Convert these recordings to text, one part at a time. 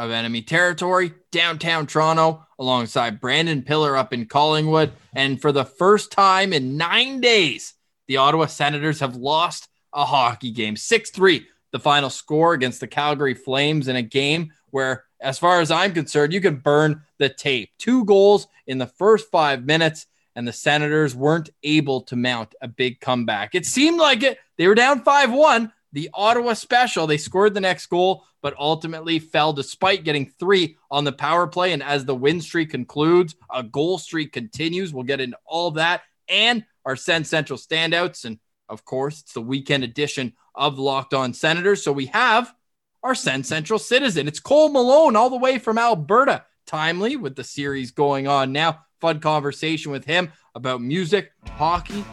of enemy territory, downtown Toronto, alongside Brandon Pillar up in Collingwood. And for the first time in nine days, the Ottawa Senators have lost a hockey game 6 3, the final score against the Calgary Flames in a game where, as far as I'm concerned, you can burn the tape. Two goals in the first five minutes and the Senators weren't able to mount a big comeback. It seemed like it. They were down 5 1. The Ottawa special, they scored the next goal, but ultimately fell despite getting three on the power play. And as the win streak concludes, a goal streak continues. We'll get into all that and our Sens Central standouts. And of course, it's the weekend edition of Locked On Senators. So we have our Sens Central citizen. It's Cole Malone, all the way from Alberta. Timely with the series going on now fun conversation with him about music, hockey,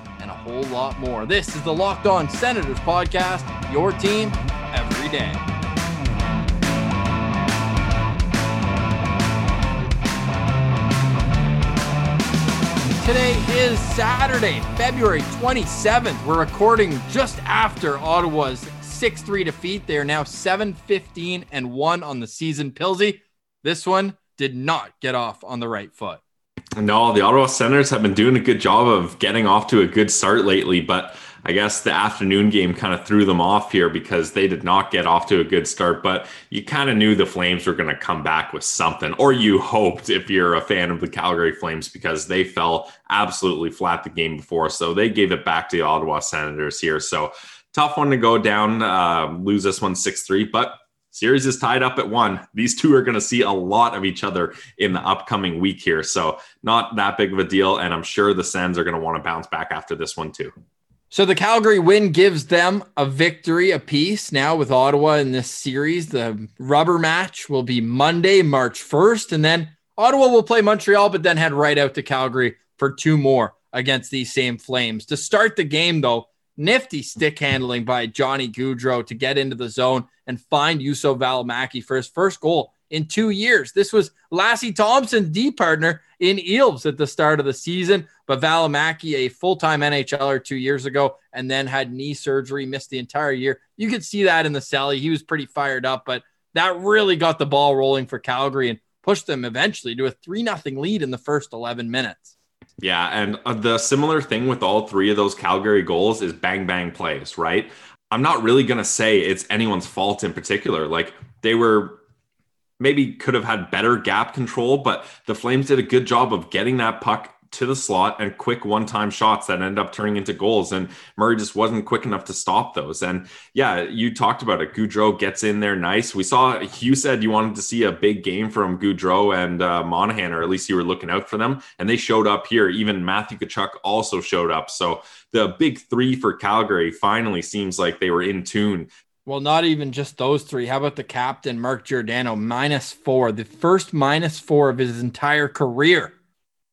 whole lot more. This is the Locked On Senators podcast, your team every day. Today is Saturday, February 27th. We're recording just after Ottawa's 6 3 defeat. They are now 7 15 and 1 on the season. Pilsy, this one did not get off on the right foot. No, the Ottawa Senators have been doing a good job of getting off to a good start lately, but I guess the afternoon game kind of threw them off here because they did not get off to a good start. But you kind of knew the Flames were going to come back with something, or you hoped if you're a fan of the Calgary Flames because they fell absolutely flat the game before. So they gave it back to the Ottawa Senators here. So tough one to go down, uh, lose this one 6 3, but series is tied up at one. These two are going to see a lot of each other in the upcoming week here. So, not that big of a deal. And I'm sure the Sens are going to want to bounce back after this one, too. So, the Calgary win gives them a victory apiece now with Ottawa in this series. The rubber match will be Monday, March 1st. And then Ottawa will play Montreal, but then head right out to Calgary for two more against these same Flames. To start the game, though, nifty stick handling by Johnny Gaudreau to get into the zone and find Juuso Valimaki for his first goal in two years. This was Lassi Thomson's D partner in Ilves at the start of the season, but Valimaki, a full-time NHLer two years ago, and then had knee surgery, missed the entire year. You could see that in the celly. He was pretty fired up, but that really got the ball rolling for Calgary and pushed them eventually to a 3 0 lead in the first 11 minutes. Yeah, and uh, the similar thing with all three of those Calgary goals is bang bang plays, right? I'm not really going to say it's anyone's fault in particular. Like they were maybe could have had better gap control, but the Flames did a good job of getting that puck to the slot and quick one time shots that end up turning into goals. And Murray just wasn't quick enough to stop those. And yeah, you talked about it. Gaudreau gets in there nice. We saw you said you wanted to see a big game from Gaudreau and uh, Monahan, or at least you were looking out for them. And they showed up here. Even Matthew Tkachuk also showed up. So the big three for Calgary finally seems like they were in tune. Well, not even just those three. How about the captain, Mark Giordano, minus four, the first minus four of his entire career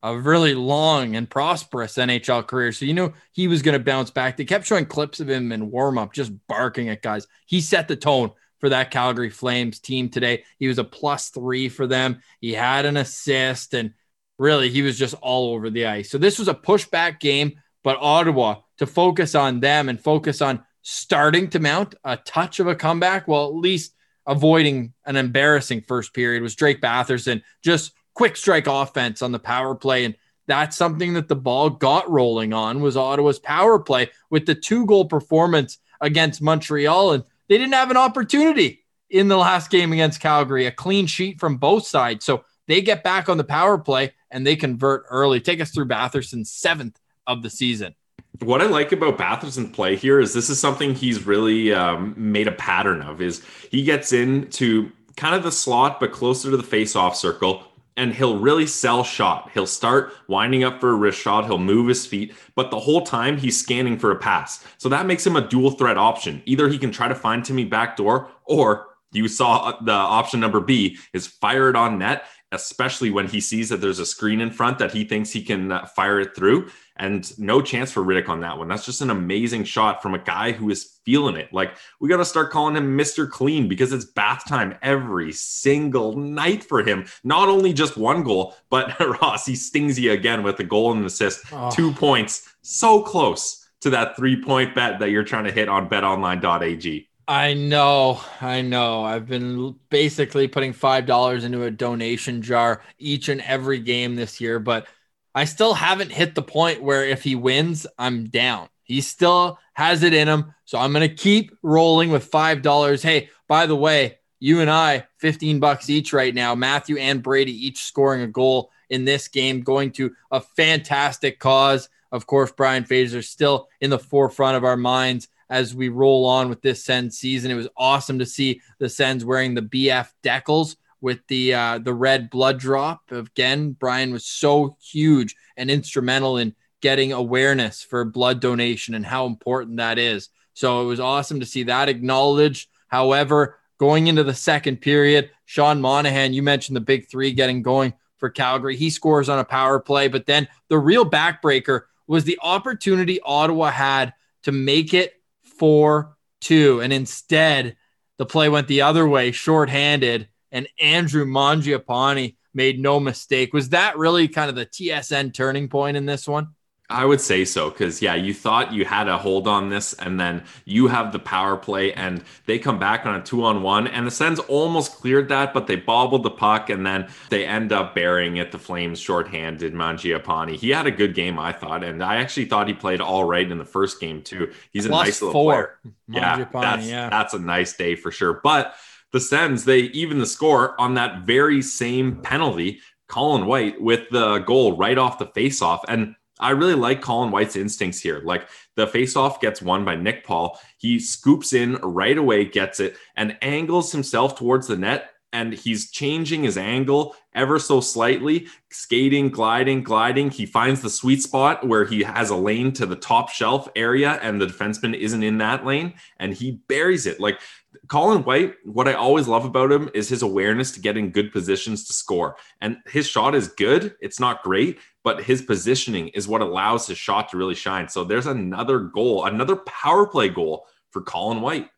a really long and prosperous NHL career. So you know he was going to bounce back. They kept showing clips of him in warm up, just barking at guys. He set the tone for that Calgary Flames team today. He was a plus three for them. He had an assist, and really he was just all over the ice. So this was a pushback game, but Ottawa to focus on them and focus on starting to mount a touch of a comeback. Well, at least avoiding an embarrassing first period was Drake Batherson just quick strike offense on the power play. And that's something that the ball got rolling on was Ottawa's power play with the two goal performance against Montreal. And they didn't have an opportunity in the last game against Calgary, a clean sheet from both sides. So they get back on the power play and they convert early. Take us through Batherson's seventh of the season. What I like about Batherson's play here is this is something he's really um, made a pattern of. Is he gets into kind of the slot, but closer to the face-off circle, and he'll really sell shot. He'll start winding up for a wrist shot. He'll move his feet, but the whole time he's scanning for a pass. So that makes him a dual threat option. Either he can try to find Timmy backdoor or You saw the option number B is fire it on net, especially when he sees that there's a screen in front that he thinks he can uh, fire it through. And no chance for Rittich on that one. That's just an amazing shot from a guy who is feeling it. Like we got to start calling him Mr. Clean because it's bath time every single night for him. Not only just one goal, but Ross, he stings you again with a goal and an assist, oh. two points. So close to that three point bet that you're trying to hit on betonline.ag. I know, I know. I've been basically putting $5 into a donation jar each and every game this year, but I still haven't hit the point where if he wins, I'm down. He still has it in him. So I'm to keep rolling with $5. Hey, by the way, you and I, 15 bucks each right now. Matthew and Brady each scoring a goal in this game, going to a fantastic cause. Of course, Brian Fraser still in the forefront of our minds as we roll on with this Sens season. It was awesome to see the Sens wearing the BF decals with the uh, the red blood drop. Again, Brian was so huge and instrumental in getting awareness for blood donation and how important that is. So it was awesome to see that acknowledged. However, going into the second period, Sean Monahan, you mentioned the big three getting going for Calgary. He scores on a power play, but then the real backbreaker was the opportunity Ottawa had to make it 4 2. And instead, the play went the other way, shorthanded and Andrew Mangiapane made no mistake. Was that really kind of the TSN turning point in this one? I would say so because yeah, you thought you had a hold on this, and then you have the power play, and they come back on a two on one, and the Sens almost cleared that, but they bobbled the puck, and then they end up burying it. The Flames shorthanded Mangiapane. He had a good game, I thought, and I actually thought he played all right in the first game too. He's Plus a nice little four. player. Yeah, that's yeah. that's a nice day for sure, but the Sens, they even the score on that very same penalty, Colin White with the goal right off the faceoff. And I really like Colin White's instincts here. Like the faceoff gets won by Nick Paul. He scoops in right away, gets it, and angles himself towards the net. And he's changing his angle ever so slightly, skating, gliding, gliding. He finds the sweet spot where he has a lane to the top shelf area, and the defenseman isn't in that lane, and he buries it. Like Colin White, what I always love about him is his awareness to get in good positions to score. And his shot is good. It's not great, but his positioning is what allows his shot to really shine. So there's another goal, another power play goal for Colin White.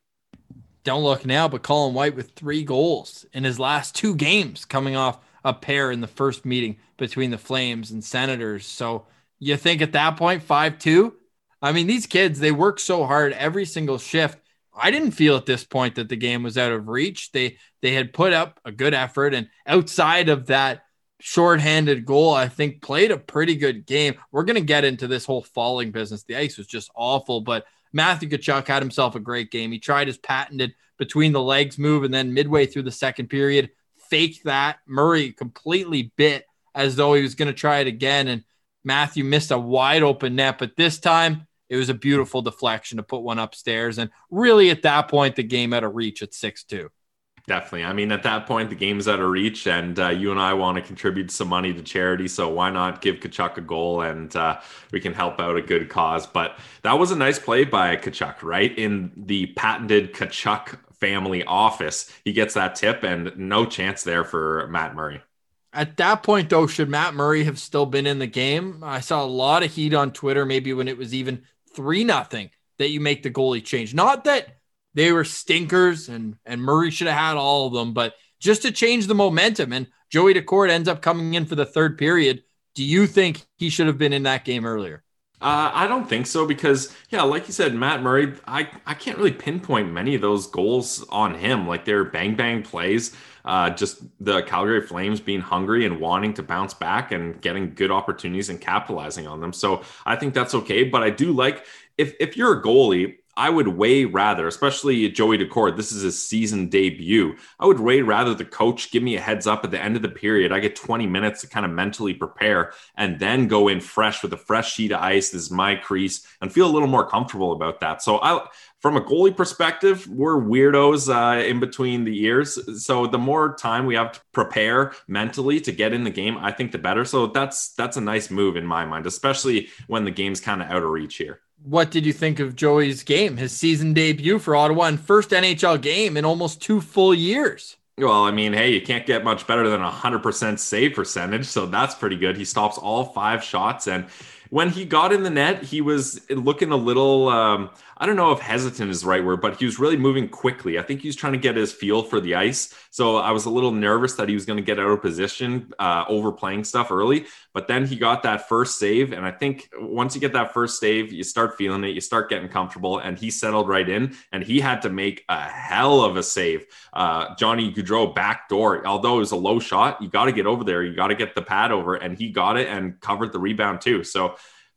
Don't look now, but Colin White with three goals in his last two games coming off a pair in the first meeting between the Flames and Senators. So you think at that point, 5 2? I mean, these kids, they work so hard every single shift I didn't feel at this point that the game was out of reach. They they had put up a good effort, and outside of that shorthanded goal, I think played a pretty good game. We're gonna get into this whole falling business. The ice was just awful, but Matthew Tkachuk had himself a great game. He tried his patented between the legs move, and then midway through the second period, faked that. Murray completely bit as though he was going to try it again, and Matthew missed a wide open net. But this time, it was a beautiful deflection to put one upstairs. And really, at that point, the game had a reach at 6 2. Definitely. I mean, at that point, the game's out of reach, and uh, you and I want to contribute some money to charity. So why not give Tkachuk a goal and uh, we can help out a good cause? But that was a nice play by Tkachuk, right? In the patented Tkachuk family office, he gets that tip, and no chance there for Matt Murray. At that point, though, should Matt Murray have still been in the game? I saw a lot of heat on Twitter, maybe when it was even three nothing that you make the goalie change. Not that they were stinkers and and Murray should have had all of them, but just to change the momentum. And Joey Daccord ends up coming in for the third period. Do you think he should have been in that game earlier? Uh, I don't think so because, yeah, like you said, Matt Murray, I, I can't really pinpoint many of those goals on him. Like they're bang bang plays. Uh, just the Calgary Flames being hungry and wanting to bounce back and getting good opportunities and capitalizing on them. So I think that's okay. But I do like if if you're a goalie, I would way rather, especially Joey Daccord, this is his season debut. I would way rather the coach give me a heads up at the end of the period. I get 20 minutes to kind of mentally prepare and then go in fresh with a fresh sheet of ice. This is my crease and feel a little more comfortable about that. So I, from a goalie perspective, we're weirdos uh, in between the years. So the more time we have to prepare mentally to get in the game, I think the better. So that's that's a nice move in my mind, especially when the game's kind of out of reach here what did you think of Joey's game, his season debut for Ottawa and first NHL game in almost two full years? Well, I mean, hey, you can't get much better than a 100% save percentage. So that's pretty good. He stops all five shots. And when he got in the net, he was looking a little, um, I don't know if hesitant is the right word, but he was really moving quickly. I think he was trying to get his feel for the ice. So I was a little nervous that he was going to get out of position, uh, overplaying stuff early. But then he got that first save. And I think once you get that first save, you start feeling it, you start getting comfortable. And he settled right in and he had to make a hell of a save. Uh, Johnny Gaudreau back door, although it was a low shot, you got to get over there. You got to get the pad over. And he got it and covered the rebound too. So,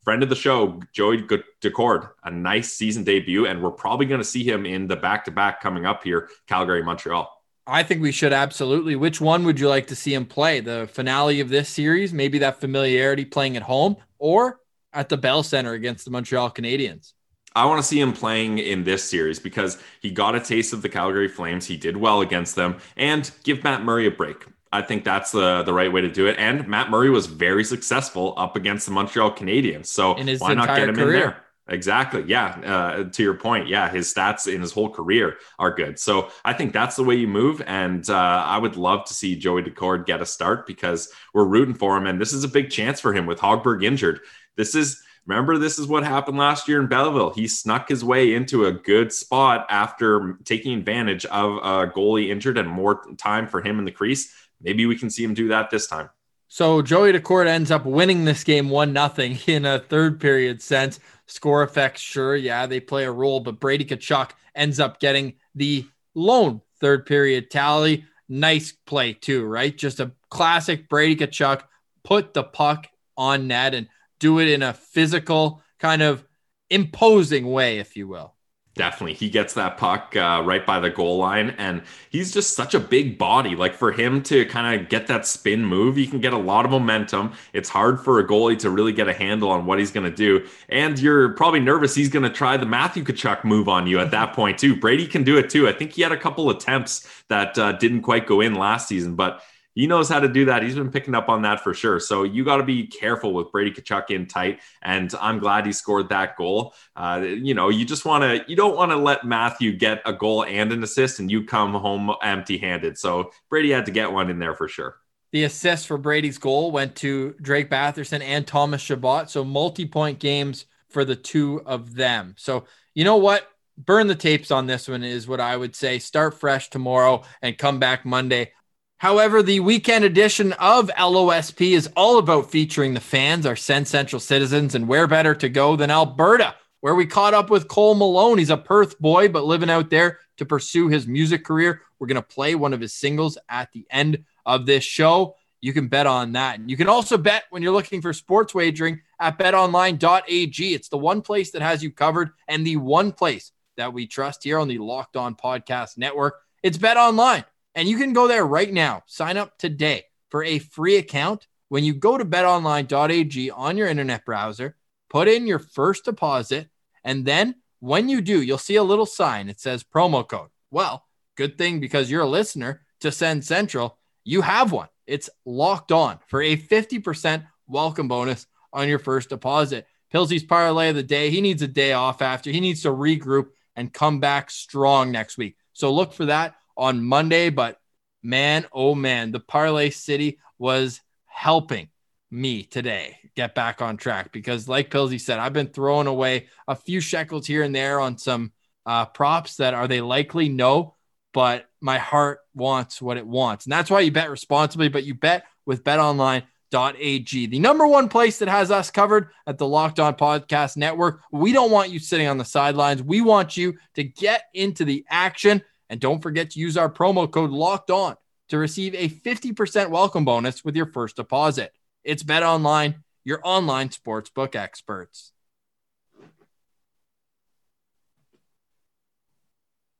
friend of the show, Joey Daccord, a nice season debut, and we're probably going to see him in the back to back coming up here, Calgary, Montreal. I think we should absolutely. Which one would you like to see him play? The finale of this series, maybe that familiarity playing at home, or at the Bell Center against the Montreal Canadiens? I want to see him playing in this series because he got a taste of the Calgary Flames. He did well against them, and give Matt Murray a break. I think that's the the right way to do it. And Matt Murray was very successful up against the Montreal Canadiens. So why not get him career. in there? Exactly. Yeah. Uh, to your point, yeah, his stats in his whole career are good. So I think that's the way you move. And uh, I would love to see Joey Daccord get a start because we're rooting for him. And this is a big chance for him with Hogberg injured. This is Remember, this is what happened last year in Belleville. He snuck his way into a good spot after taking advantage of a goalie injured and more time for him in the crease. Maybe we can see him do that this time. So Joey Daccord ends up winning this game one nothing in a third period sense. Score effects, sure, yeah, they play a role, but Brady Tkachuk ends up getting the lone third period tally. Nice play too, right? Just a classic Brady Tkachuk put the puck on net and do it in a physical kind of imposing way, if you will. Definitely. He gets that puck uh, right by the goal line, and he's just such a big body. Like for him to kind of get that spin move, you can get a lot of momentum. It's hard for a goalie to really get a handle on what he's going to do. And you're probably nervous he's going to try the Matthew Tkachuk move on you at that point, too. Brady can do it, too. I think he had a couple attempts that uh, didn't quite go in last season, but he knows how to do that. He's been picking up on that for sure. So you got to be careful with Brady Tkachuk in tight. And I'm glad he scored that goal. Uh, you know, you just want to, you don't want to let Matthew get a goal and an assist and you come home empty handed. So Brady had to get one in there for sure. The assist for Brady's goal went to Drake Batherson and Thomas Chabot. So multi point games for the two of them. So, you know what? Burn the tapes on this one is what I would say. Start fresh tomorrow and come back Monday However, the weekend edition of LOSP is all about featuring the fans, our Sens Central citizens, and where better to go than Alberta, where we caught up with Cole Malone. He's a Perth boy, but living out there to pursue his music career. We're going to play one of his singles at the end of this show. You can bet on that. And you can also bet when you're looking for sports wagering at betonline.ag. It's the one place that has you covered and the one place that we trust here on the Locked On Podcast Network. It's Bet Online and you can go there right now. Sign up today for a free account. When you go to betonline.ag on your internet browser, put in your first deposit. And then when you do, you'll see a little sign. It says promo code. Well, good thing because you're a listener to Sens Central, you have one. It's locked on for a 50% welcome bonus on your first deposit. Pilsey's parlay of the day. He needs a day off after. He needs to regroup and come back strong next week. So look for that on Monday, but man, oh man, the Parlay City was helping me today get back on track because, like Pilsy said, I've been throwing away a few shekels here and there on some uh, props that are they likely? No, but my heart wants what it wants. And that's why you bet responsibly, but you bet with betonline.ag, the number one place that has us covered at the Locked On Podcast Network. We don't want you sitting on the sidelines. We want you to get into the action. And don't forget to use our promo code locked on to receive a 50% welcome bonus with your first deposit. It's Bet Online, your online sportsbook experts.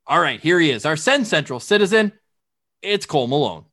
All right, here he is, our Sens Central citizen. It's Cole Malone.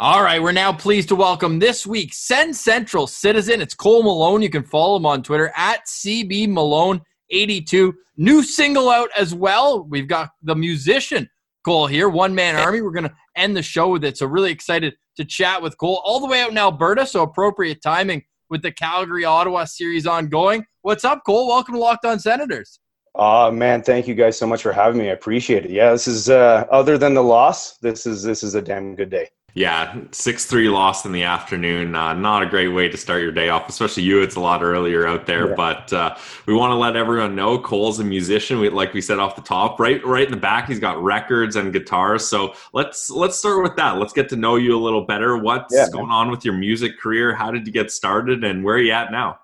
All right, we're now pleased to welcome this week's Sens Central citizen. It's Cole Malone. You can follow him on Twitter at CB Malone. 82. New single out as well. We've got the musician Cole here, One Man Army. We're going to end the show with it. So, really excited to chat with Cole all the way out in Alberta. So, appropriate timing with the Calgary Ottawa series ongoing. What's up, Cole? Welcome to Locked On Senators. Oh man, thank you guys so much for having me. I appreciate it. Yeah, this is uh, other than the loss, this is this is a damn good day. Yeah, six three loss in the afternoon. Uh, not a great way to start your day off, especially you. It's a lot earlier out there, yeah. but uh, we want to let everyone know Cole's a musician. We, like we said off the top, right, right in the back, he's got records and guitars. So let's let's start with that. Let's get to know you a little better. What's yeah, going on with your music career? How did you get started, and where are you at now?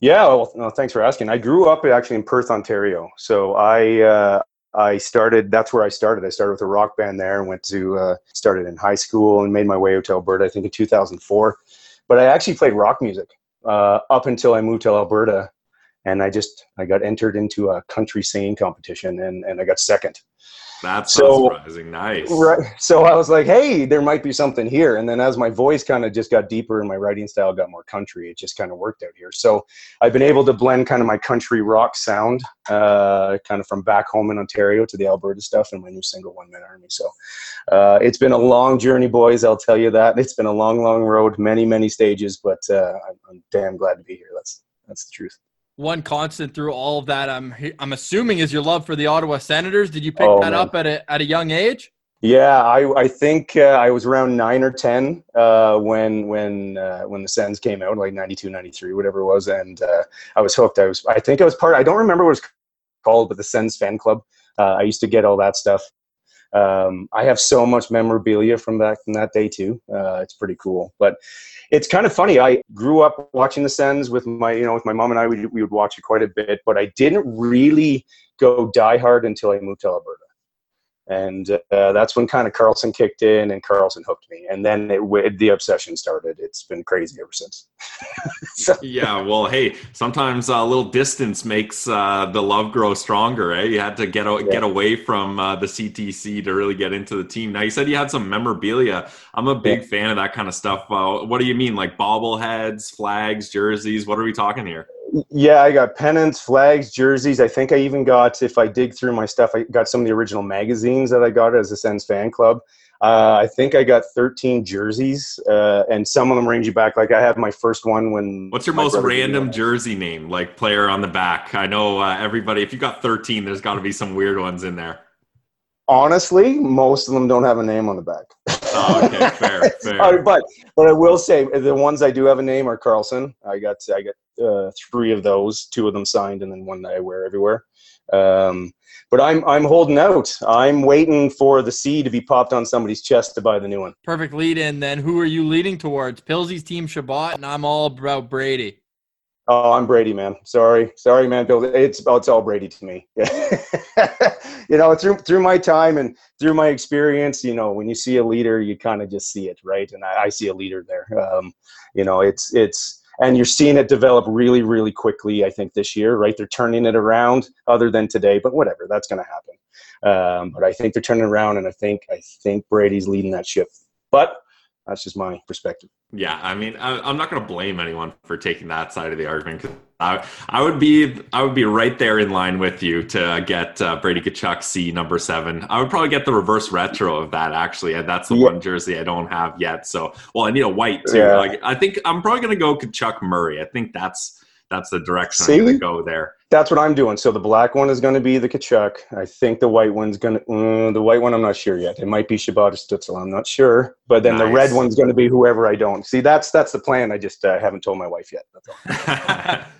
Yeah, well, no, thanks for asking. I grew up actually in Perth, Ontario. So I uh, I started. That's where I started. I started with a rock band there, and went to uh, started in high school and made my way to Alberta. I think in 2004. But I actually played rock music uh, up until I moved to Alberta, and I just I got entered into a country singing competition, and and I got second. That's so surprising. Nice. Right. So I was like, hey, there might be something here. And then as my voice kind of just got deeper and my writing style got more country, it just kind of worked out here. So I've been able to blend kind of my country rock sound, uh, kind of from back home in Ontario to the Alberta stuff and my new single One Man Army. So uh, it's been a long journey, boys. I'll tell you that. It's been a long, long road, many, many stages, but uh, I'm, I'm damn glad to be here. That's that's the truth one constant through all of that i'm i'm assuming is your love for the ottawa senators. Did you pick oh, that man. up at a, at a young age? Yeah i i think uh, i was around 9 or 10 uh, when when uh, when the sens came out like 92 93 whatever it was and uh, i was hooked. I was i think i was part i don't remember what it was called but the sens fan club. Uh, i used to get all that stuff um, I have so much memorabilia from back from that day too. Uh, it's pretty cool, but it's kind of funny. I grew up watching the Sens with my, you know, with my mom and I. We, we would watch it quite a bit, but I didn't really go die hard until I moved to Alberta and uh, that's when kind of Karlsson kicked in and Karlsson hooked me, and then it, the obsession started. It's been crazy ever since. so. Yeah, well, hey, sometimes a little distance makes uh, the love grow stronger. Eh? You had to get yeah. get away from uh, the CTC to really get into the team. Now you said you had some memorabilia. I'm a big yeah. fan of that kind of stuff. Uh, what do you mean, like bobbleheads, flags, jerseys? What are we talking here? Yeah, I got pennants, flags, jerseys. I think I even got, if I dig through my stuff, I got some of the original magazines that I got as a Sens fan club. Uh, I think I got 13 jerseys, uh, and some of them range you back. Like I have my first one when. What's your most random jersey name, like player on the back? I know uh, everybody. If you got 13, there's got to be some weird ones in there. Honestly, most of them don't have a name on the back. oh, okay, fair, fair. but but I will say the ones I do have a name are Karlsson. I got I got uh, three of those, two of them signed, and then one that I wear everywhere. Um, but I'm I'm holding out. I'm waiting for the C to be popped on somebody's chest to buy the new one. Perfect lead in. Then who are you leading towards? Pilsy's team Chabot, and I'm all about Brady. Oh, I'm Brady, man. Sorry, sorry, man. Bill, it's it's all Brady to me. you know, through through my time and through my experience, you know, when you see a leader, you kind of just see it, right? And I, I see a leader there. Um, you know, it's it's and you're seeing it develop really, really quickly. I think this year, right? They're turning it around, other than today, but whatever, that's going to happen. Um, but I think they're turning around, and I think I think Brady's leading that ship. But that's just my perspective. Yeah, I mean, I, am not going to blame anyone for taking that side of the argument because I, I would be I would be right there in line with you to get uh, Brady Tkachuk C number seven. I would probably get the reverse retro of that actually, and that's the yeah. one jersey I don't have yet. So, well, I need a white too. Yeah. Like, I think I'm probably going to go Tkachuk Murray. I think that's that's the direction See? I'm going to go there. That's what I'm doing. So the black one is going to be the Tkachuk. I think the white one's going to uh, the white one. I'm not sure yet. It might be Chabot or Stützle. I'm not sure. But then nice. the red one's going to be whoever I don't. See, that's that's the plan. I just uh, haven't told my wife yet.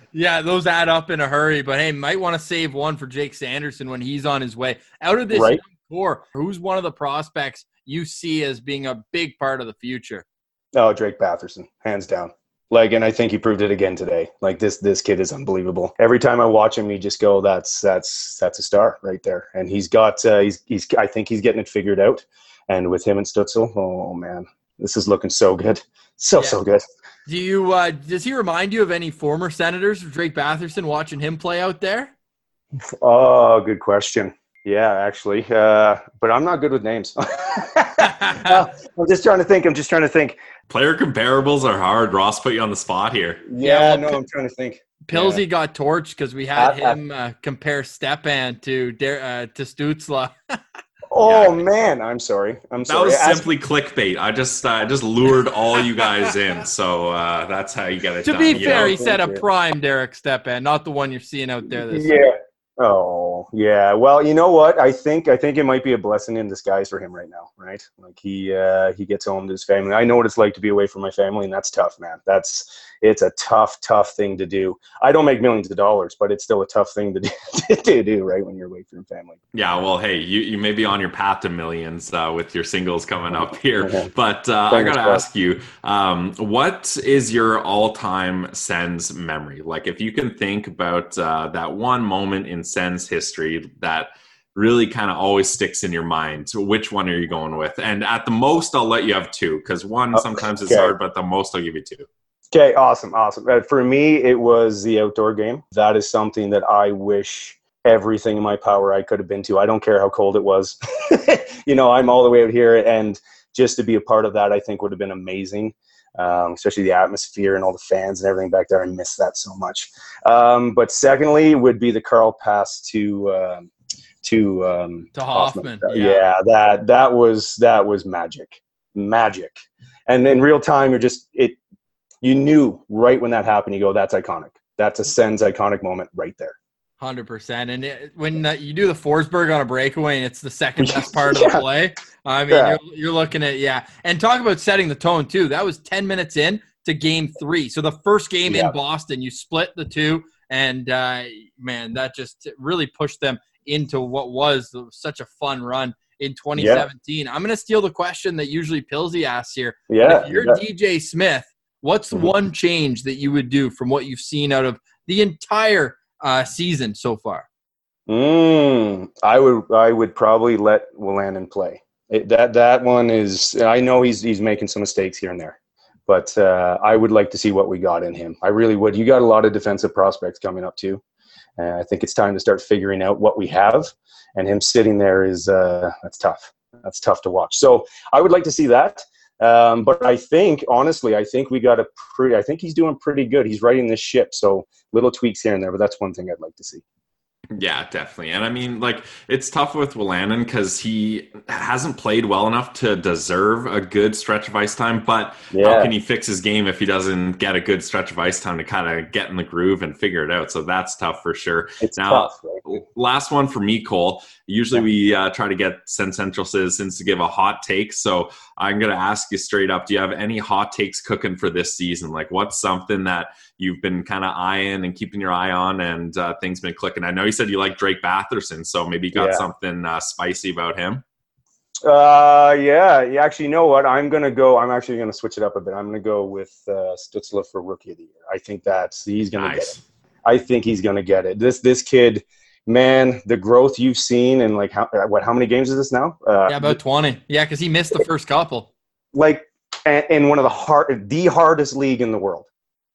yeah, those add up in a hurry. But hey, might want to save one for Jake Sanderson when he's on his way out of this right? core. Who's one of the prospects you see as being a big part of the future? Oh, Drake Batherson, hands down. Like, and I think he proved it again today. Like this, this kid is unbelievable. Every time I watch him, you just go, "That's that's that's a star right there." And he's got, uh, he's he's, I think he's getting it figured out. And with him and Stützle, oh man, this is looking so good, so yeah. so good. Do you? Uh, does he remind you of any former senators, Drake Batherson, watching him play out there? Oh, good question. Yeah, actually, uh, but I'm not good with names. uh, I'm just trying to think. I'm just trying to think. Player comparables are hard. Ross put you on the spot here. Yeah, yeah no, I'm trying to think. Pilsy yeah. got torched because we had him uh, compare Stepan to uh, to Stützle. Oh Yeah. man, I'm sorry. I'm That sorry. That was Ask- simply clickbait. I just uh, just lured all you guys in, so uh, that's how you get it To done. be fair, know? he said a Thank you. prime Derek Stepan, not the one you're seeing out there. This yeah. Oh yeah. Well, you know what? I think I think it might be a blessing in disguise for him right now, right? Like he uh, he gets home to his family. I know what it's like to be away from my family, and that's tough, man. That's it's a tough, tough thing to do. I don't make millions of dollars, but it's still a tough thing to do, to do right when you're away from family. Yeah, well, hey, you, you may be on your path to millions uh, with your singles coming up here, Okay. but uh, I gotta ask you, um, what is your all-time Sens memory? Like, if you can think about uh, that one moment in Sens history that really kind of always sticks in your mind, So which one are you going with? And at the most, I'll let you have two because one sometimes it's okay. hard, but the most I'll give you two. Okay, awesome, awesome. Uh, for me, it was the outdoor game. That is something that I wish everything in my power I could have been to. I don't care how cold it was. you know, I'm all the way out here, and just to be a part of that, I think would have been amazing. Um, especially the atmosphere and all the fans and everything back there. I miss that so much. Um, but secondly, would be the Carl pass to um, to um, To Hoffman, yeah. yeah, that that was that was magic, magic. And in real time, you're just it. You knew right when that happened. You go, that's iconic. That's a Sens iconic moment right there. Hundred percent, and it, when uh, you do the Forsberg on a breakaway, and it's the second best part of the play. I mean, Yeah. you're, you're looking at yeah, and talk about setting the tone too. That was ten minutes in to Game Three, so the first game Yeah. in Boston, you split the two, and uh, man, that just really pushed them into what was such a fun run in 2017. I'm going to steal the question that usually Pilsy asks here. Yeah, if you're yeah. DJ Smith, what's Mhm. one change that you would do from what you've seen out of the entire uh, season so far? Mm, I would I would probably let Wolanin play. It, that that one is I know he's he's making some mistakes here and there, but uh, I would like to see what we got in him. I really would. You got a lot of defensive prospects coming up too. Uh, I think it's time to start figuring out what we have, and him sitting there is uh, that's tough. That's tough to watch. So I would like to see that. Um, but I think, honestly, I think we got a pretty. I think he's doing pretty good. He's riding this ship, so little tweaks here and there. But that's one thing I'd like to see. Yeah, definitely. And I mean, like, it's tough with Wolanin because he hasn't played well enough to deserve a good stretch of ice time. But how can he fix his game if he doesn't get a good stretch of ice time to kind of get in the groove and figure it out? So that's tough for sure. It's Now- tough. Right? Last one for me, Cole. Usually we uh, try to get Central citizens to give a hot take. So I'm going to ask you straight up do you have any hot takes cooking for this season? Like, what's something that you've been kind of eyeing and keeping your eye on and uh, things been clicking? I know you said you like Drake Batherson, so maybe you got Yeah. something uh, spicy about him. Uh, yeah. yeah, Actually, you know what? I'm gonna go. I'm actually gonna switch it up a bit. I'm gonna go with uh, Stützle for Rookie of the Year. I think that's he's gonna get it. I think he's gonna get it. This this kid, man, the growth you've seen and like how uh, what? How many games is this now? Uh, Yeah, about 20. Yeah, because he missed the first couple. like and, in one of the hard, the hardest league in the world.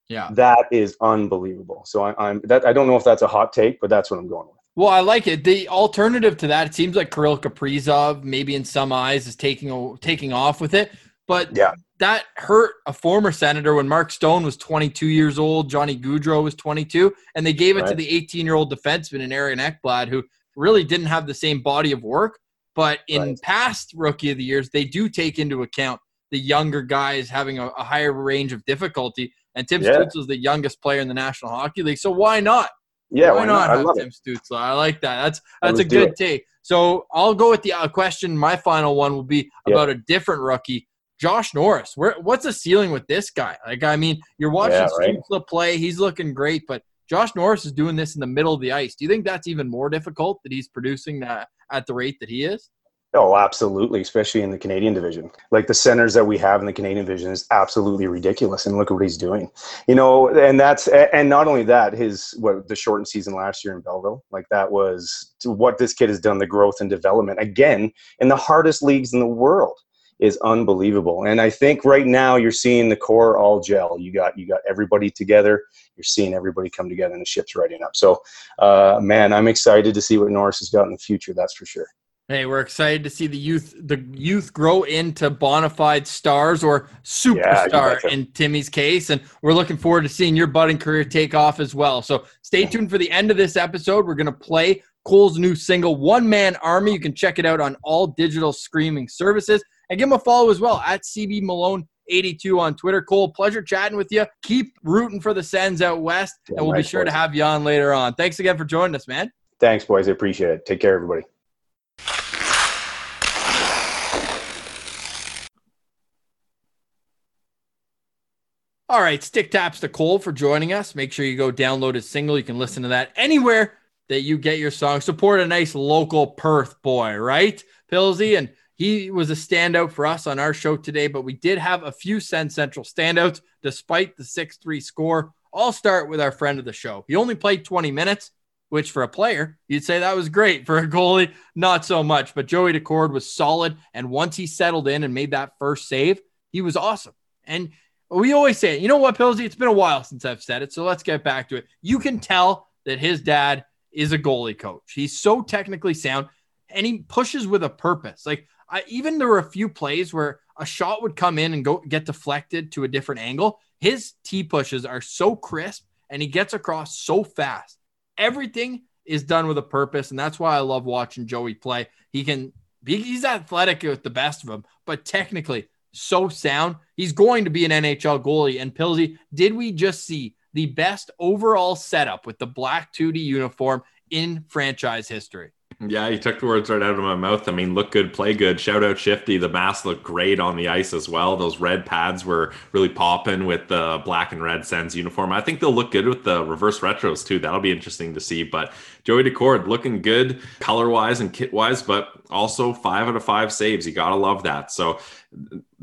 Yeah. That is unbelievable. So I, I'm that. I don't know if that's a hot take, but that's what I'm going with. Well, I like it. The alternative to that, it seems like Kirill Kaprizov, maybe in some eyes, is taking taking off with it. But Yeah. that hurt a former senator when Mark Stone was 22 years old, Johnny Gaudreau was 22, and they gave it to the 18 year old defenseman in Aaron Ekblad, who really didn't have the same body of work. But in Right. past rookie of the years, they do take into account the younger guys having a, a higher range of difficulty. And Tim Yeah. Stutz is the youngest player in the National Hockey League, so why not? Yeah, why, why not, not? I have Tim it. Stützle? I like that. That's that's a good take. So I'll go with the uh, question. My final one will be Yeah. about a different rookie, Josh Norris. Where what's the ceiling with this guy? Like, I mean, you're watching Yeah, right. Play; he's looking great, but Josh Norris is doing this in the middle of the ice. Do you think that's even more difficult that he's producing that at the rate that he is? Oh, absolutely, especially in the Canadian division. Like the centers that we have in the Canadian division is absolutely ridiculous, and look at what he's doing. You know, and that's and not only that, his what the shortened season last year in Belleville, like that was what this kid has done. The growth and development again in the hardest leagues in the world is unbelievable. And I think right now you're seeing the core all gel. You got you got everybody together. You're seeing everybody come together, and the ship's riding up. So, uh, man, I'm excited to see what Norris has got in the future. That's for sure. Hey, we're excited to see the youth the youth grow into bona fide stars or superstar betcha. in Timmy's case, and we're looking forward to seeing your budding career take off as well. So stay tuned for the end of this episode. We're going to play Cole's new single, One Man Army. You can check it out on all digital streaming services and give him a follow as well at CB Malone 82 on Twitter. Cole, pleasure chatting with you. Keep rooting for the Sens out west, yeah, and we'll be sure to have you on later on. Thanks again for joining us, man. Thanks, boys. I appreciate it. Take care, everybody. All right, stick taps to Cole for joining us. Make sure you go download his single. You can listen to that anywhere that you get your song. Support a nice local Perth boy, right? Pilsy, and he was a standout for us on our show today, but we did have a few Sens Central standouts despite the 6 3 score. I'll start with our friend of the show. He only played 20 minutes, which for a player, you'd say that was great. For a goalie, not so much. But Joey Daccord was solid. And once he settled in and made that first save, he was awesome. And we always say, it. you know what, Pilsy? It's been a while since I've said it. So let's get back to it. You can tell that his dad is a goalie coach. He's so technically sound and he pushes with a purpose. Like I, even there were a few plays where a shot would come in and go get deflected to a different angle. His T pushes are so crisp and he gets across so fast. Everything is done with a purpose, and that's why I love watching Joey play. He can he's athletic with the best of them, but technically so sound. He's going to be an NHL goalie. And Pilsy, did we just see the best overall setup with the black 2D uniform in franchise history? Yeah, you took the words right out of my mouth. I mean, look good, play good. Shout out Shifty. The mask looked great on the ice as well. Those red pads were really popping with the black and red Sens uniform. I think they'll look good with the reverse retros too. That'll be interesting to see. But Joey Daccord looking good color wise and kit wise, but also five out of five saves. You got to love that. So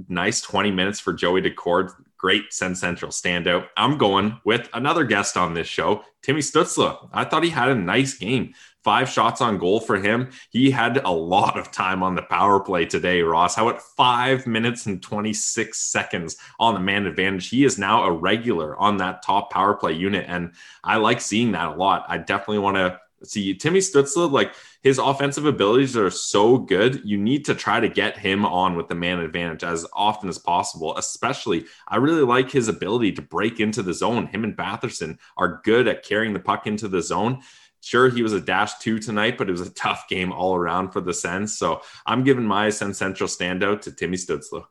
nice 20 minutes for Joey Daccord great Sens Central standout. I'm going with another guest on this show, Timmy Stützle. I thought he had a nice game five shots on goal for him. He had a lot of time on the power play today, Ross. How at five minutes and 26 seconds on the man advantage? He is now a regular on that top power play unit. And I like seeing that a lot. I definitely want to see Timmy Stützle, like his offensive abilities are so good. You need to try to get him on with the man advantage as often as possible. Especially, I really like his ability to break into the zone. Him and Batherson are good at carrying the puck into the zone. Sure, he was a dash two tonight, but it was a tough game all around for the Sens. So I'm giving my Sens Central standout to Timmy Stützle.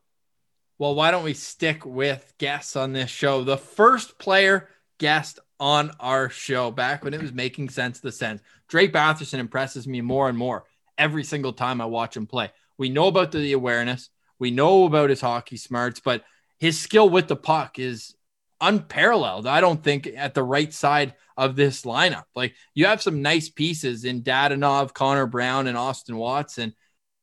Well, why don't we stick with guests on this show? The first player guest on our show back when it was making sense the Sens. Drake Batherson impresses me more and more every single time I watch him play. We know about the awareness, we know about his hockey smarts, but his skill with the puck is unparalleled. I don't think at the right side of this lineup. Like you have some nice pieces in Dadonov, Connor Brown, and Austin Watson,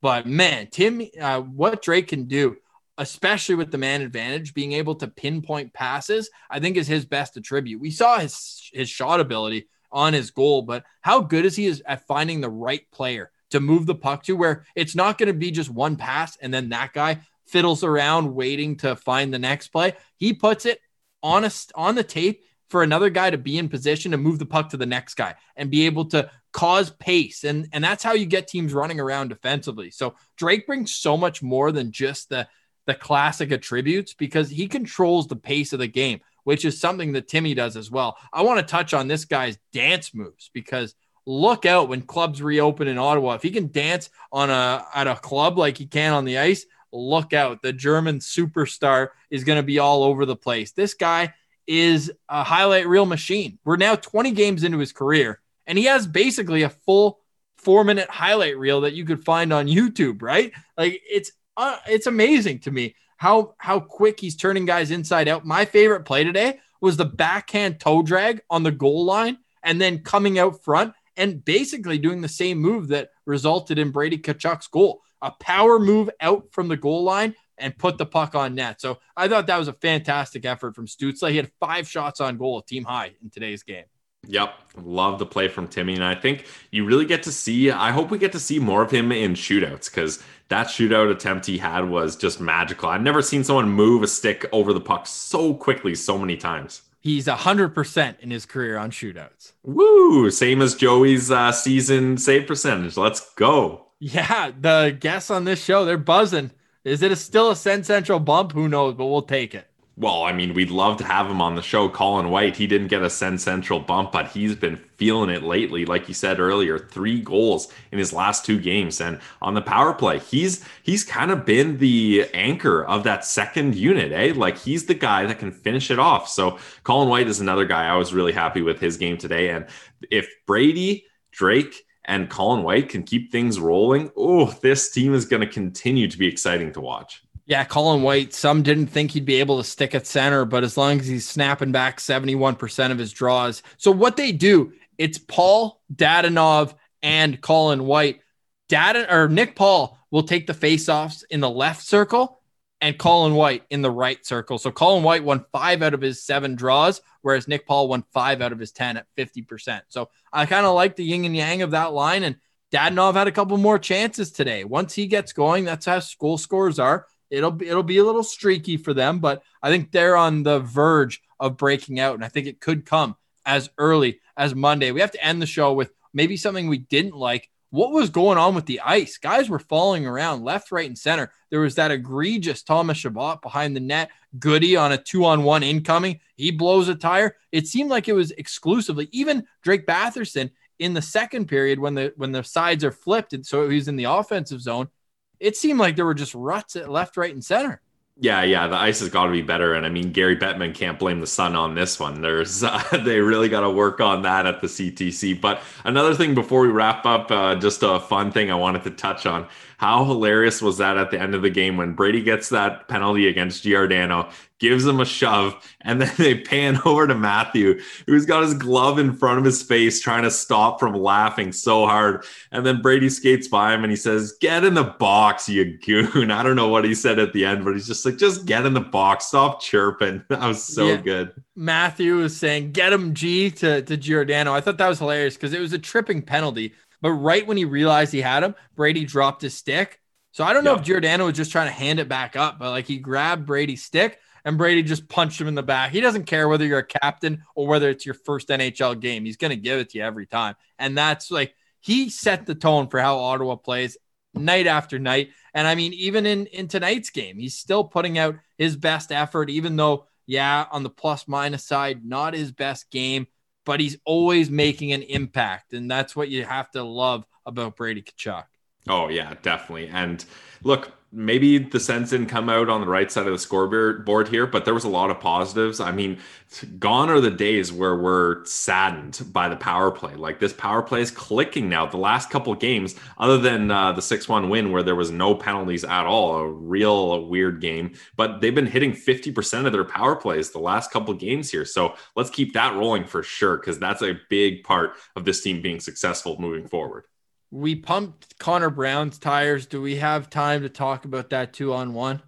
but man, Tim, uh, what Drake can do, especially with the man advantage, being able to pinpoint passes, I think is his best attribute. We saw his his shot ability on his goal, but how good is he at finding the right player to move the puck to where it's not going to be just one pass and then that guy fiddles around waiting to find the next play. He puts it honest on the tape for another guy to be in position to move the puck to the next guy and be able to cause pace. And, and that's how you get teams running around defensively. So Drake brings so much more than just the, the classic attributes because he controls the pace of the game, which is something that Timmy does as well. I want to touch on this guy's dance moves because look out when clubs reopen in Ottawa. If he can dance on a at a club like he can on the ice, look out. The German superstar is going to be all over the place. This guy is a highlight reel machine. We're now 20 games into his career, and he has basically a full four minute highlight reel that you could find on YouTube, right? Like it's uh, it's amazing to me how how quick he's turning guys inside out. My favorite play today was the backhand toe drag on the goal line and then coming out front and basically doing the same move that resulted in Brady Tkachuk's goal. A power move out from the goal line and put the puck on net. So I thought that was a fantastic effort from Stützle. He had five shots on goal, team high in today's game. Yep. Love the play from Timmy. And I think you really get to see, I hope we get to see more of him in shootouts because that shootout attempt he had was just magical. I've never seen someone move a stick over the puck so quickly so many times. He's 100% in his career on shootouts. Woo! Same as Joey's uh, season save percentage. Let's go. Yeah. The guests on this show, they're buzzing. Is it a, still a Sens Central bump? Who knows, but we'll take it. well, I mean, we'd love to have him on the show. Colin White, he didn't get a Sens Central bump, but he's been feeling it lately. Like you said earlier, three goals in his last two games, and on the power play, he's he's kind of been the anchor of that second unit, eh? Like he's the guy that can finish it off. So Colin White is another guy I was really happy with his game today. And if Brady, Drake, and Colin White can keep things rolling, oh, this team is going to continue to be exciting to watch. Yeah, Colin White, some didn't think he'd be able to stick at center, but as long as he's snapping back 71% of his draws. So what they do, it's Paul, Dadonov, and Colin White. Dad or Nick Paul will take the faceoffs in the left circle and Colin White in the right circle. So Colin White won five out of his seven draws, whereas Nick Paul won five out of his 10 at 50%. So I kind of like the yin and yang of that line. And Dadonov had a couple more chances today. Once he gets going, that's how school scores are it'll be it'll be a little streaky for them, but I think they're on the verge of breaking out, and I think it could come as early as Monday. We have to end the show with maybe something we didn't like. What was going on with the ice? Guys were falling around left, right, and center. There was that egregious Thomas Chabot behind the net. Goody on a two-on-one incoming. He blows a tire. It seemed like it was exclusively even Drake Batherson in the second period when the when the sides are flipped and so he's in the offensive zone it seemed like there were just ruts at left, right, and center. Yeah, yeah, the ice has got to be better, and I mean Gary Bettman can't blame the sun on this one. There's uh, they really got to work on that at the CTC. But another thing before we wrap up, uh, just a fun thing I wanted to touch on. How hilarious was that at the end of the game when Brady gets that penalty against Giordano, gives him a shove, and then they pan over to Matthew, who's got his glove in front of his face, trying to stop from laughing so hard. And then Brady skates by him and he says, Get in the box, you goon. I don't know what he said at the end, but he's just like, Just get in the box. Stop chirping. That was so yeah. good. Matthew was saying, Get him, G, to, to Giordano. I thought that was hilarious because it was a tripping penalty. But right when he realized he had him, Brady dropped his stick. So I don't know if Giordano was just trying to hand it back up, but like he grabbed Brady's stick and Brady just punched him in the back. He doesn't care whether you're a captain or whether it's your first NHL game. He's going to give it to you every time. And that's like he set the tone for how Ottawa plays night after night. And I mean, even in in tonight's game, he's still putting out his best effort, even though, yeah, on the plus minus side, not his best game but he's always making an impact. And that's what you have to love about Brady Tkachuk. Oh, yeah, definitely. And look, maybe the Sens didn't come out on the right side of the scoreboard here, but there was a lot of positives. I mean, gone are the days where we're saddened by the power play. Like this power play is clicking now. The last couple games, other than uh, the 6 1 win where there was no penalties at all, a real weird game, but they've been hitting 50% of their power plays the last couple games here. So let's keep that rolling for sure, because that's a big part of this team being successful moving forward we pumped Connor Brown's tires. Do we have time to talk about that two on one?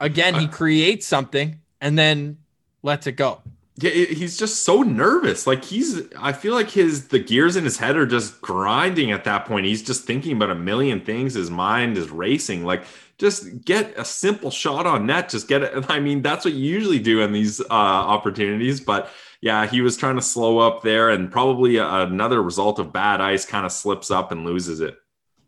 Again, he creates something and then lets it go. Yeah, he's just so nervous. Like he's, I feel like his the gears in his head are just grinding at that point. He's just thinking about a million things. His mind is racing. Like just get a simple shot on net. Just get it. I mean, that's what you usually do in these uh, opportunities. But yeah, he was trying to slow up there, and probably uh, another result of bad ice kind of slips up and loses it.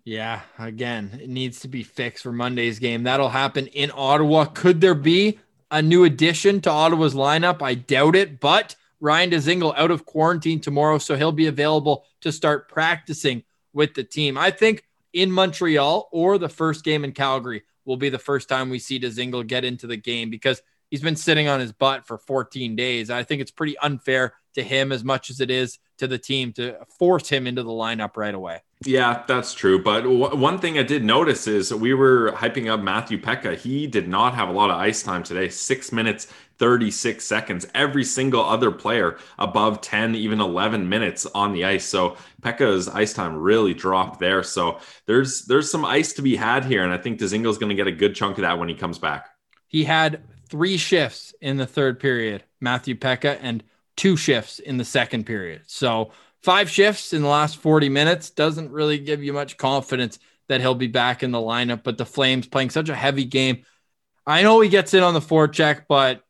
Yeah, again, it needs to be fixed for Monday's game. That'll happen in Ottawa. Could there be a new addition to Ottawa's lineup? I doubt it, but Ryan Dzingel out of quarantine tomorrow, so he'll be available to start practicing with the team. I think in Montreal or the first game in Calgary will be the first time we see Dzingel get into the game because – he's been sitting on his butt for 14 days. I think it's pretty unfair to him as much as it is to the team to force him into the lineup right away. Yeah, that's true. But w- one thing I did notice is we were hyping up Matthew Peca. He did not have a lot of ice time today. Six minutes, 36 seconds. Every single other player above 10, even 11 minutes on the ice. So Peca's ice time really dropped there. So there's there's some ice to be had here. And I think Dzingel's going to get a good chunk of that when he comes back. He had three shifts in the third period, Matthew Peca, and two shifts in the second period. So five shifts in the last 40 minutes doesn't really give you much confidence that he'll be back in the lineup. But the Flames playing such a heavy game. I know he gets in on the forecheck, but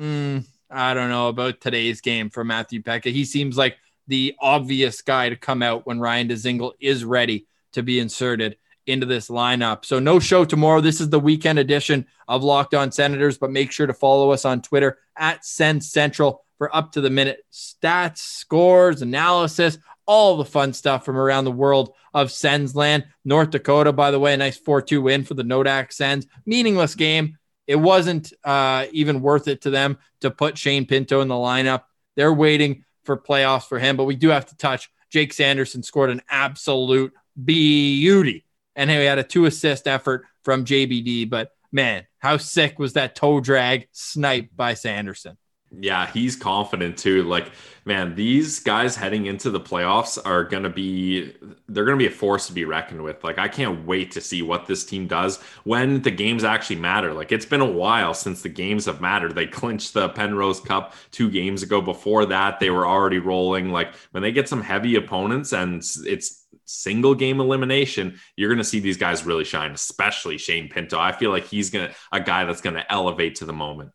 mm, I don't know about today's game for Matthew Peca. He seems like the obvious guy to come out when Ryan Dzingel is ready to be inserted into this lineup. So no show tomorrow. This is the weekend edition of Locked On Senators, but make sure to follow us on Twitter at Sens Central for up to the minute stats, scores, analysis, all the fun stuff from around the world of Sens land. North Dakota, by the way, a nice 4-2 win for the Nodak Sens. Meaningless game. It wasn't uh, even worth it to them to put Shane Pinto in the lineup. They're waiting for playoffs for him, but we do have to touch. Jake Sanderson scored an absolute beauty and he had a two assist effort from JBD. But man, how sick was that toe drag snipe by Sanderson? Yeah, he's confident too. Like, man, these guys heading into the playoffs are going to be, they're going to be a force to be reckoned with. Like, I can't wait to see what this team does when the games actually matter. Like, it's been a while since the games have mattered. They clinched the Penrose Cup two games ago. Before that, they were already rolling. Like, when they get some heavy opponents and it's, single game elimination, you're going to see these guys really shine, especially Shane Pinto. I feel like he's going to a guy that's going to elevate to the moment.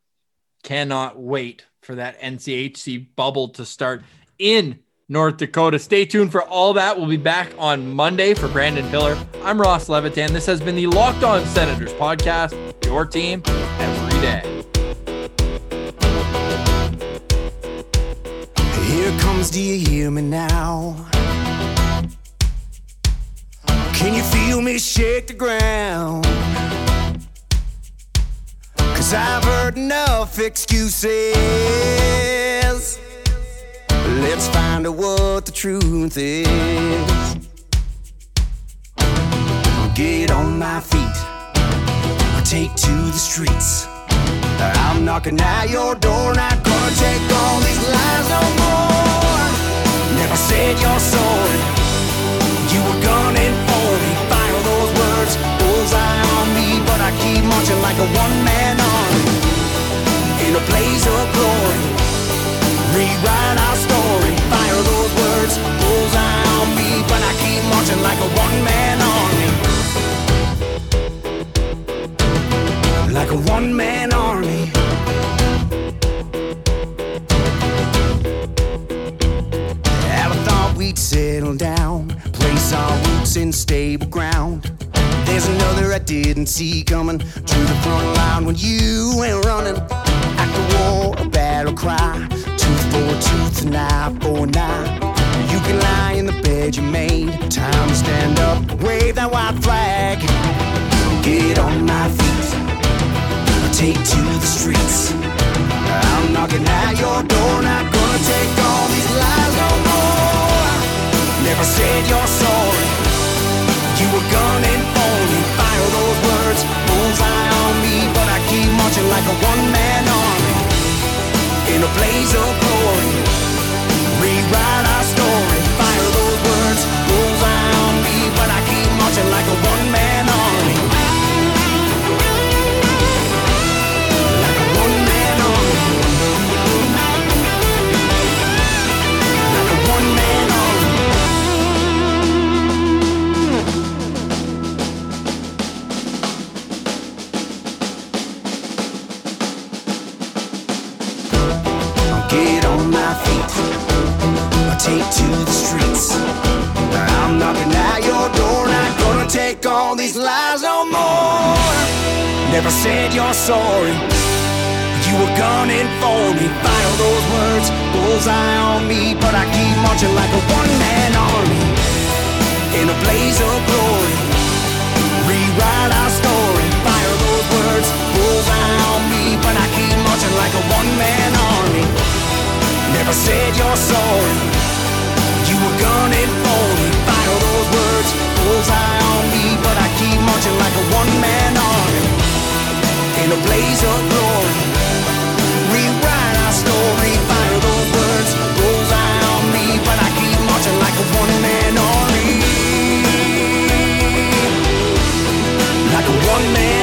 Cannot wait for that NCHC bubble to start in North Dakota. Stay tuned for all that. We'll be back on Monday for Brandon Pillar. I'm Ross Levitan. This has been the Locked On Senators podcast, your team every day. Here comes, do you hear me now? Can you feel me shake the ground? Cause I've heard enough excuses. Let's find out what the truth is. Get on my feet, take to the streets. I'm knocking at your door, not gonna take all these lies no more. Never said you're sorry, marching like a one-man army in a blaze of glory. Rewrite our story, fire those words, bullseye on me, but I keep marching like a one-man army. Like a one-man army. I thought we'd settle down, place our roots in stable ground. There's another I didn't see coming to the front line when you went running. After war, a battle cry, tooth for tooth, knife for knife. You can lie in the bed you made. Time to stand up, wave that white flag. Get on my feet, take to the streets. I'm knocking at your door, not gonna take all these lies no more. Never said you're sorry. In a blaze of glory. Never said you're sorry. You were gunning for me, fire those words, bullseye on me, but I keep marching like a one-man army in a blaze of glory. Rewrite our story, fire those words, bullseye on me, but I keep marching like a one-man army. Never said you're sorry. You were gunning for me, fire those words, bullseye on me, but I keep marching in a blaze of glory. Rewrite our story, fire those words, goes eye on me, but I keep marching like a one man army. Like a one man